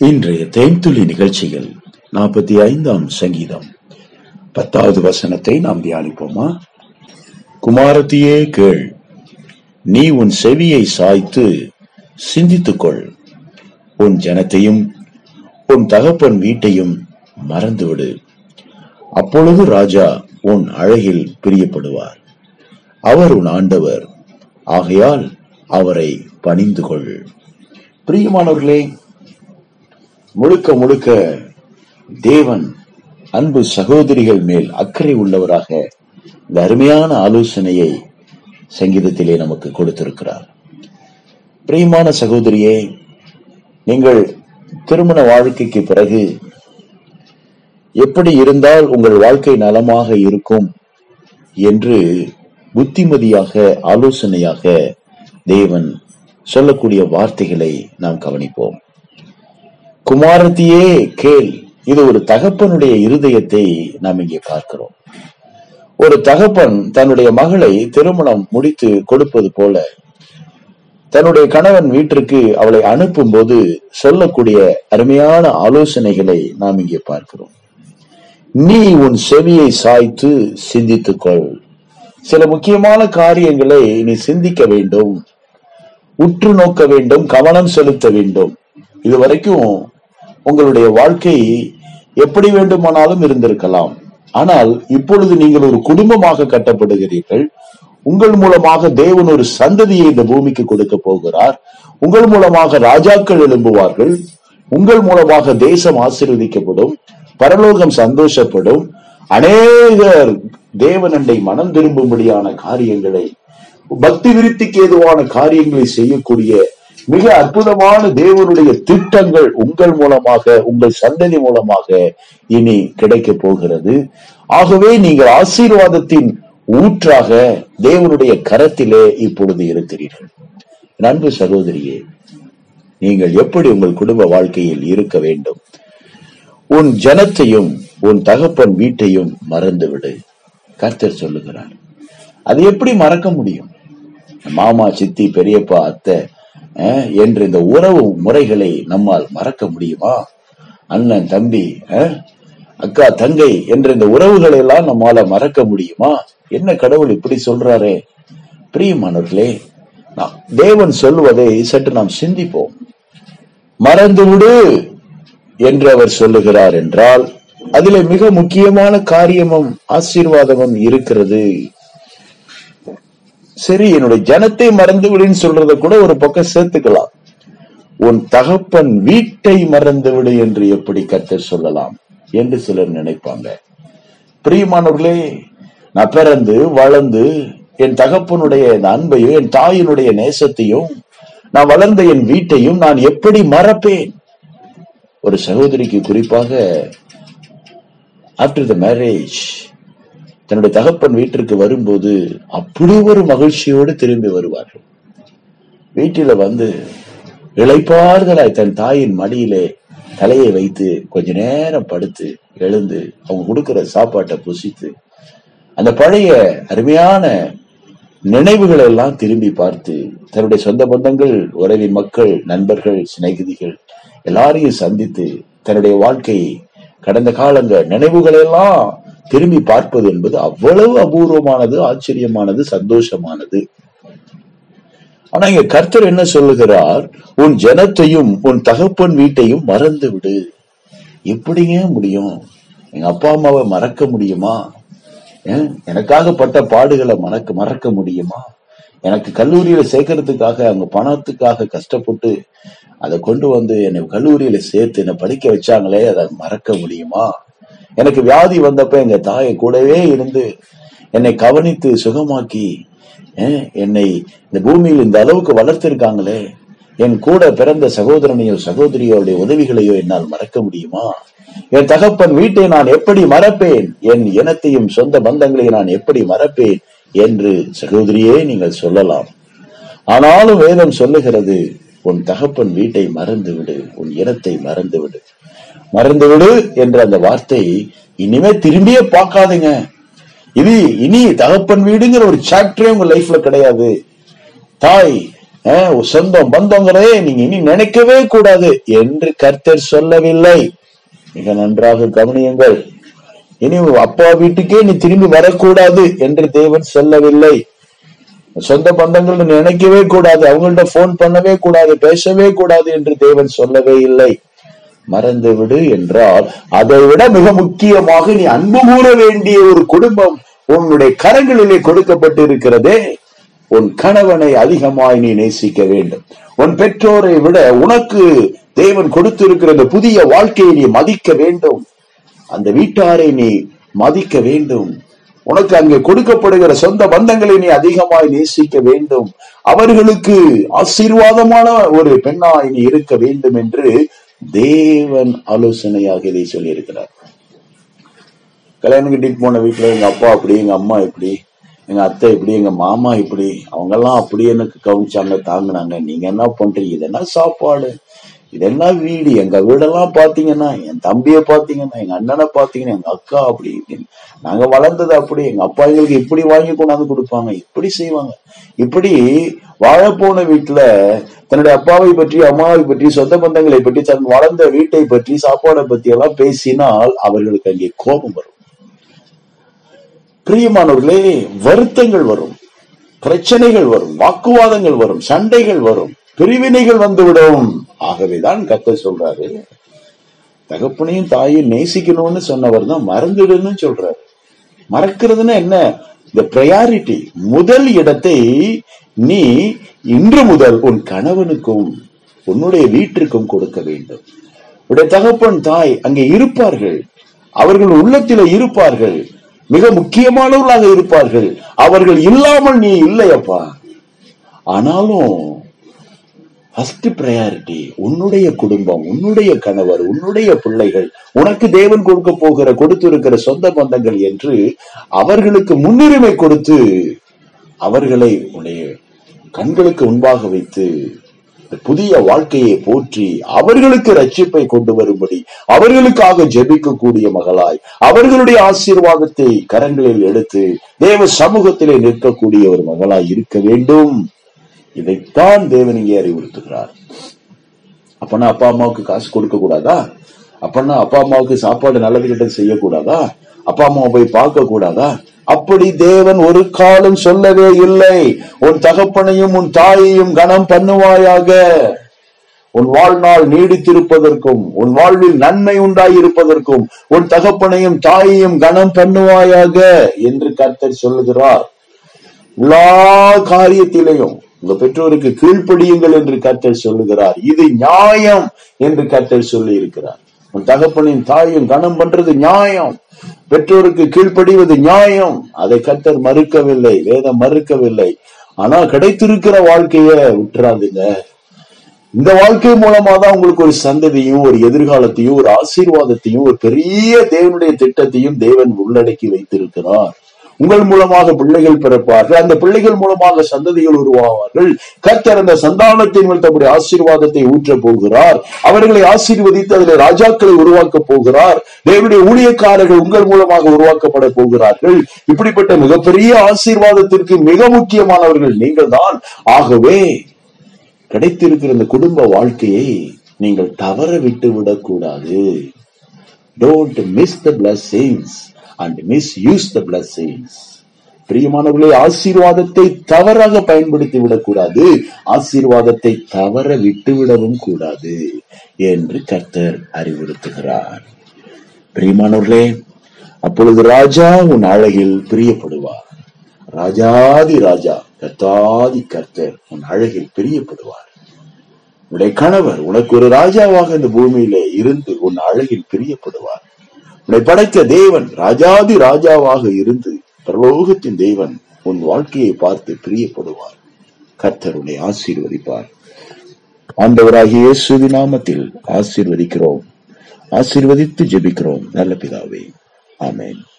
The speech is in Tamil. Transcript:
இன்றைய தேன்துளி நிகழ்ச்சியில் நாற்பத்தி ஐந்தாம் சங்கீதம். பத்தாவது வசனத்தை நாம் தியானிப்போமா? குமாரத்தியே கேள் நீ உன் செவியை சாய்த்து சிந்தித்துக்கொள். உன் ஜனத்தையும் உன் தகப்பன் வீட்டையும் மறந்துவிடு. அப்பொழுது ராஜா உன் அழகில் பிரியப்படுவார். அவர் உன் ஆண்டவர் ஆகையால் அவரை பணிந்து கொள் பிரியமானவர்களே முழுக்க முழுக்க தேவன் அன்பு சகோதரிகள் மேல் அக்கறை உள்ளவராக இந்த அருமையான ஆலோசனையை சங்கீதத்திலே நமக்கு கொடுத்திருக்கிறார். பிரியமான சகோதரியே நீங்கள் திருமண வாழ்க்கைக்கு பிறகு எப்படி இருந்தால் உங்கள் வாழ்க்கை நலமாக இருக்கும் என்று புத்திமதியாக ஆலோசனையாக தேவன் சொல்லக்கூடிய வார்த்தைகளை நாம் கவனிப்போம். குமாரத்தியே கேள். இது ஒரு தகப்பனுடைய இருதயத்தை நாம் இங்கே பார்க்கிறோம். ஒரு தகப்பன் தன்னுடைய மகளை திருமணம் முடித்து கொடுப்பது போல தன்னுடைய கணவன் வீட்டிற்கு அவளை அனுப்பும் போது சொல்லக்கூடிய அருமையான ஆலோசனைகளை நாம் இங்கே பார்க்கிறோம். நீ உன் செவியை சாய்த்து சிந்தித்துக்கொள். சில முக்கியமான காரியங்களை நீ சிந்திக்க வேண்டும். உற்று நோக்க வேண்டும். கவனம் செலுத்த வேண்டும். இதுவரைக்கும் உங்களுடைய வாழ்க்கை எப்படி வேண்டுமானாலும் இருந்திருக்கலாம். ஆனால் இப்பொழுது நீங்கள் ஒரு குடும்பமாக கட்டப்படுகிறீர்கள். உங்கள் மூலமாக தேவன் ஒரு சந்ததியை இந்த பூமிக்கு கொடுக்க போகிறார். உங்கள் மூலமாக ராஜாக்கள் எழும்புவார்கள். உங்கள் மூலமாக தேசம் ஆசீர்வதிக்கப்படும். பரலோகம் சந்தோஷப்படும். அநேகர் தேவனண்டை மனம் திரும்பும்படியான காரியங்களை பக்தி விருத்திக்கு ஏதுவான காரியங்களை செய்யக்கூடிய மிக அற்புதமான தேவனுடைய திட்டங்கள் உங்கள் மூலமாக உங்கள் சந்ததி மூலமாக இனி கிடைக்க போகிறது. ஆகவே நீங்கள் ஆசீர்வாதத்தின் ஊற்றாக தேவனுடைய கரத்திலே இப்பொழுது இருக்கிறீர்கள். நண்பு சகோதரியே நீங்கள் எப்படி உங்கள் குடும்ப வாழ்க்கையில் இருக்க வேண்டும்? உன் ஜனத்தையும் உன் தகப்பன் வீட்டையும் மறந்துவிடு. கர்த்தர் சொல்லுகிறார். அது எப்படி மறக்க முடியும்? மாமா சித்தி பெரியப்பா அத்தை என்ற இந்த உறவு முறைகளை நம்மால் மறக்க முடியுமா? அண்ணன் தம்பி அக்கா தங்கை என்ற இந்த உறவுகளை எல்லாம் நம்மால மறக்க முடியுமா? என்ன கடவுள் இப்படி சொல்றாரே? பிரியமானவர்களே தேவன் சொல்லுவதை சற்று நாம் சிந்திப்போம். மறந்துவிடு என்று அவர் சொல்லுகிறார் என்றால் அதிலே மிக முக்கியமான காரியமும் ஆசீர்வாதமும் இருக்கிறது. சரி என்னுடைய ஜனத்தை மறந்து விடுன்னு சொல்றத கூட ஒரு பக்கம் சேர்த்துக்கலாம். உன் தகப்பன் வீட்டை மறந்து விடு என்று எப்படி கத்த சொல்லலாம் என்று சிலர் நினைப்பாங்க. பிரியமானவர்களே நான் பிறந்து வளர்ந்து என் தகப்பனுடைய அன்பையும் என் தாயினுடைய நேசத்தையும் நான் வளர்ந்த என் வீட்டையும் நான் எப்படி மறப்பேன்? ஒரு சகோதரிக்கு குறிப்பாக ஆஃப்டர் த மேரேஜ் தன்னுடைய தகப்பன் வீட்டிற்கு வரும்போது அப்படி ஒரு மகிழ்ச்சியோடு திரும்பி வருவார்கள். வீட்டில வந்து இழைப்பார்களாய் தன் தாயின் மடியிலே தலையை வைத்து கொஞ்ச நேரம் படுத்து எழுந்து அவங்க கொடுக்கிற சாப்பாட்டை புசித்து அந்த பழைய அருமையான நினைவுகளை எல்லாம் திரும்பி பார்த்து தன்னுடைய சொந்த பந்தங்கள் உறவி மக்கள் நண்பர்கள் சிநேகிதிகள் எல்லாரையும் சந்தித்து தன்னுடைய வாழ்க்கை கடந்த காலங்கள் நினைவுகளை எல்லாம் திரும்பி பார்ப்பது என்பது அவ்வளவு அபூர்வமானது ஆச்சரியமானது சந்தோஷமானது. ஆனா இங்க கர்த்தர் என்ன சொல்லுகிறார்? உன் ஜனத்தையும் உன் தகப்பன் வீட்டையும் மறந்து விடு. எப்படிங்க முடியும்? எங்க அப்பா அம்மாவை மறக்க முடியுமா? எனக்காக பட்ட பாடுகளை மறக்க மறக்க முடியுமா? எனக்கு கல்லூரியில சேர்க்கறதுக்காக அவங்க பணத்துக்காக கஷ்டப்பட்டு அதை கொண்டு வந்து என்னை கல்லூரியில சேர்த்து என்னை படிக்க வச்சாங்களே அதை மறக்க முடியுமா? எனக்கு வியாதி வந்தப்ப எங்க தாயை கூடவே இருந்து என்னை கவனித்து சுகமாக்கி என்னை இந்த பூமியில் இந்த அளவுக்கு வளர்த்திருக்காங்களே என் கூட பிறந்த சகோதரனையோ சகோதரியோடைய உதவிகளையோ என்னால் மறக்க முடியுமா? என் தகப்பன் வீட்டை நான் எப்படி மறப்பேன்? என் இனத்தையும் சொந்த பந்தங்களையும் நான் எப்படி மறப்பேன்? என்று சகோதரியே நீங்கள் சொல்லலாம். ஆனாலும் வேதம் சொல்லுகிறது உன் தகப்பன் வீட்டை மறந்து விடு உன் இனத்தை மறந்து விடு மறந்து விடு என்ற அந்த வார்த்தை இனிமே திரும்பியே பார்க்காதீங்க. இது இனி தகப்பன் வீடுங்கிற ஒரு சாப்டரே உங்க லைஃப்ல கிடையாது. தாய் சொந்தம் பந்தங்களே நீங்க இனி நினைக்கவே கூடாது என்று கர்த்தர் சொல்லவில்லை. மிக நன்றாக கவனியுங்கள். இனி அப்பா வீட்டுக்கே நீ திரும்பி வரக்கூடாது என்று தேவன் சொல்லவில்லை. சொந்த பந்தங்கள் நினைக்கவே கூடாது அவங்கள்ட்ட போன் பண்ணவே கூடாது பேசவே கூடாது என்று தேவன் சொல்லவே இல்லை. மறந்து விடு என்றால் அதை விட மிக முக்கியமாக நீ அன்பு கூற வேண்டிய ஒரு குடும்பம் உன்னுடைய கரங்களிலே கொடுக்கப்பட்டு இருக்கிறதே உன் கணவனை அதிகமாய் நீ நேசிக்க வேண்டும். உன் பெற்றோரை விட உனக்கு தேவன் கொடுத்திருக்கிற புதிய வாழ்க்கையை நீ மதிக்க வேண்டும். அந்த வீட்டாரை நீ மதிக்க வேண்டும். உனக்கு அங்கே கொடுக்கப்படுகிற சொந்த பந்தங்களை நீ அதிகமாய் நேசிக்க வேண்டும். அவர்களுக்கு ஆசீர்வாதமான ஒரு பெண்ணாய் நீ இருக்க வேண்டும் என்று தேவன் ஆலோசனையாக இதை சொல்லியிருக்கிறார். கல்யாணம் கட்டிட்டு போன வீட்டுல எங்க அப்பா அப்படி எங்க அம்மா இப்படி எங்க அத்தை இப்படி எங்க மாமா இப்படி அவங்க எல்லாம் அப்படி எனக்கு கவனிச்சாங்க தாங்குனாங்க. நீங்க என்ன பண்றீங்க? இது என்ன சாப்பாடு? இதெல்லாம் வீடு? எங்க வீடெல்லாம் பாத்தீங்கன்னா என் தம்பிய பாத்தீங்கன்னா எங்க அண்ணனை பாத்தீங்கன்னா எங்க அக்கா அப்படி இப்படின்னு. நாங்க வளர்ந்தது அப்படி. எங்க அப்பா எங்களுக்கு இப்படி வாங்கி கொண்டாந்து கொடுப்பாங்க. இப்படி செய்வாங்க. இப்படி வாழப்போன வீட்டுல தன்னுடைய அப்பாவை பற்றி அம்மாவை பற்றி சொந்த பந்தங்களை பற்றி தன் வளர்ந்த வீட்டை பற்றி சாப்பாடை பத்தி எல்லாம் பேசினால் அவர்களுக்கு அங்கே கோபம் வரும். பிரியமானவர்களே வருத்தங்கள் வரும் பிரச்சனைகள் வரும் வாக்குவாதங்கள் வரும் சண்டைகள் வரும் பிரிவினைகள் வந்துவிடும். ஆகவேதான் கத்த சொல்றாரு தகப்பனையும் தாயும் நேசிக்கணும்னு சொன்னவர் தான் மறந்துடுன்னு சொல்றாரு. மறக்கிறதுன்னா என்ன? இந்த ப்ரையாரிட்டி முதல் இடத்தை நீ இன்று முதல் உன் கணவனுக்கும் உன்னுடைய வீட்டிற்கும் கொடுக்க வேண்டும். உடைய தகப்பன் தாய் அங்கே இருப்பார்கள். அவர்கள் உள்ளத்தில இருப்பார்கள். மிக முக்கியமானவர்களாக இருப்பார்கள். அவர்கள் இல்லாமல் நீ இல்லையப்பா. ஆனாலும் ஃபர்ஸ்ட் ப்ரையாரிட்டி உன்னுடைய குடும்பம் உன்னுடைய கணவர் உன்னுடைய பிள்ளைகள் உனக்கு தேவன் கொடுக்க போகிற கொடுத்திருக்கிற சொந்த பந்தங்கள் என்று அவர்களுக்கு முன்னுரிமை கொடுத்து அவர்களை உன்னுடைய கண்களுக்கு முன்பாக வைத்து புதிய வாழ்க்கையை போற்றி அவர்களுக்கு ரட்சிப்பை கொண்டு வரும்படி அவர்களுக்காக ஜெபிக்கக்கூடிய மகளாய் அவர்களுடைய ஆசீர்வாதத்தை கரங்களில் எடுத்து தேவ சமூகத்திலே நிற்கக்கூடிய ஒரு மகளாய் இருக்க வேண்டும். இதைத்தான் தேவன் இங்கே அறிவுறுத்துகிறார். அப்பனா அப்பா அம்மாவுக்கு காசு கொடுக்க கூடாதா? அப்பனா அப்பா அம்மாவுக்கு சாப்பாடு நல்லது கிட்ட செய்யக்கூடாதா? அப்பா அம்மாவை போய் பார்க்க கூடாதா? அப்படி தேவன் ஒரு காலம் சொல்லவே இல்லை. உன் தகப்பனையும் உன் தாயையும் கனம் பண்ணுவாயாக. உன் வாழ்நாள் நீடித்திருப்பதற்கும் உன் வாழ்வில் நன்மை உண்டாயிருப்பதற்கும் உன் தகப்பனையும் தாயையும் கனம் பண்ணுவாயாக என்று கர்த்தர் சொல்லுகிறார். எல்லா காரியத்திலையும் உங்க பெற்றோருக்கு கீழ்ப்படியுங்கள் என்று கர்த்தர் சொல்லுகிறார். இது நியாயம் என்று கர்த்தர் சொல்லி இருக்கிறார் உன் தகப்பனின் தாயும் கனம் பண்றது நியாயம். பெற்றோருக்கு கீழ்ப்படிவது நியாயம். அதை கர்த்தர் மறுக்கவில்லை வேதம் மறுக்கவில்லை. ஆனா கிடைத்திருக்கிற வாழ்க்கைய விட்டுறாதுங்க. இந்த வாழ்க்கை மூலமா தான் உங்களுக்கு ஒரு சந்ததியும் ஒரு எதிர்காலத்தையும் ஒரு ஆசீர்வாதத்தையும் ஒரு பெரிய தேவனுடைய திட்டத்தையும் தேவன் உள்ளடக்கி வைத்திருக்கிறார். உங்கள் மூலமாக பிள்ளைகள் பிறப்பார்கள். அந்த பிள்ளைகள் மூலமாக சந்ததிகள் உருவாவார்கள். கர்த்தர் அந்த சந்தானத்தின் மேல் தம்முடைய ஆசீர்வாதத்தை ஊற்ற போகிறார். அவர்களை ஆசீர்வதித்து அதில் ராஜாக்களை உருவாக்க போகிறார். தேவனுடைய ஊழியக்காரர்கள் உங்கள் மூலமாக உருவாக்கப்பட போகிறார்கள். இப்படிப்பட்ட மிகப்பெரிய ஆசீர்வாதத்திற்கு மிக முக்கியமானவர்கள் நீங்கள் தான் ஆகவே கிடைத்திருக்கிற இந்த குடும்ப வாழ்க்கையை நீங்கள் தவற விட்டு விடக்கூடாது don't miss the blessings and misuse the blessings பிரியமானவர்களே ஆசீர்வாதத்தை தவறாக பயன்படுத்தி விடக்கூடாது ஆசீர்வாதத்தை தவற விட்டுவிடவும் கூடாது என்று கர்த்தர் அறிவுறுத்துகிறார். பிரியமானவர்களே அப்பொழுது ராஜா உன் அழகில் பிரியப்படுவார். ராஜாதி ராஜா கர்த்தாதி கர்த்தர் உன் அழகில் பிரியப்படுவார். உடைய கணவர் உனக்கு ஒரு ராஜாவாக இந்த பூமியிலே இருந்து உன் அழகில் பிரியப்படுவார். உன்னை படைத்த தேவன் ராஜாதி ராஜாவாக இருந்து பிரலோகத்தின் தேவன் உன் வாழ்க்கையை பார்த்து பிரியப்படுவார். கர்த்தர் உன்னை ஆசீர்வதிப்பார். ஆண்டவராகிய நாமத்தில் ஆசீர்வதிக்கிறோம். ஆசீர்வதித்து ஜெபிக்கிறோம். நல்ல பிதாவே. ஆமேன்.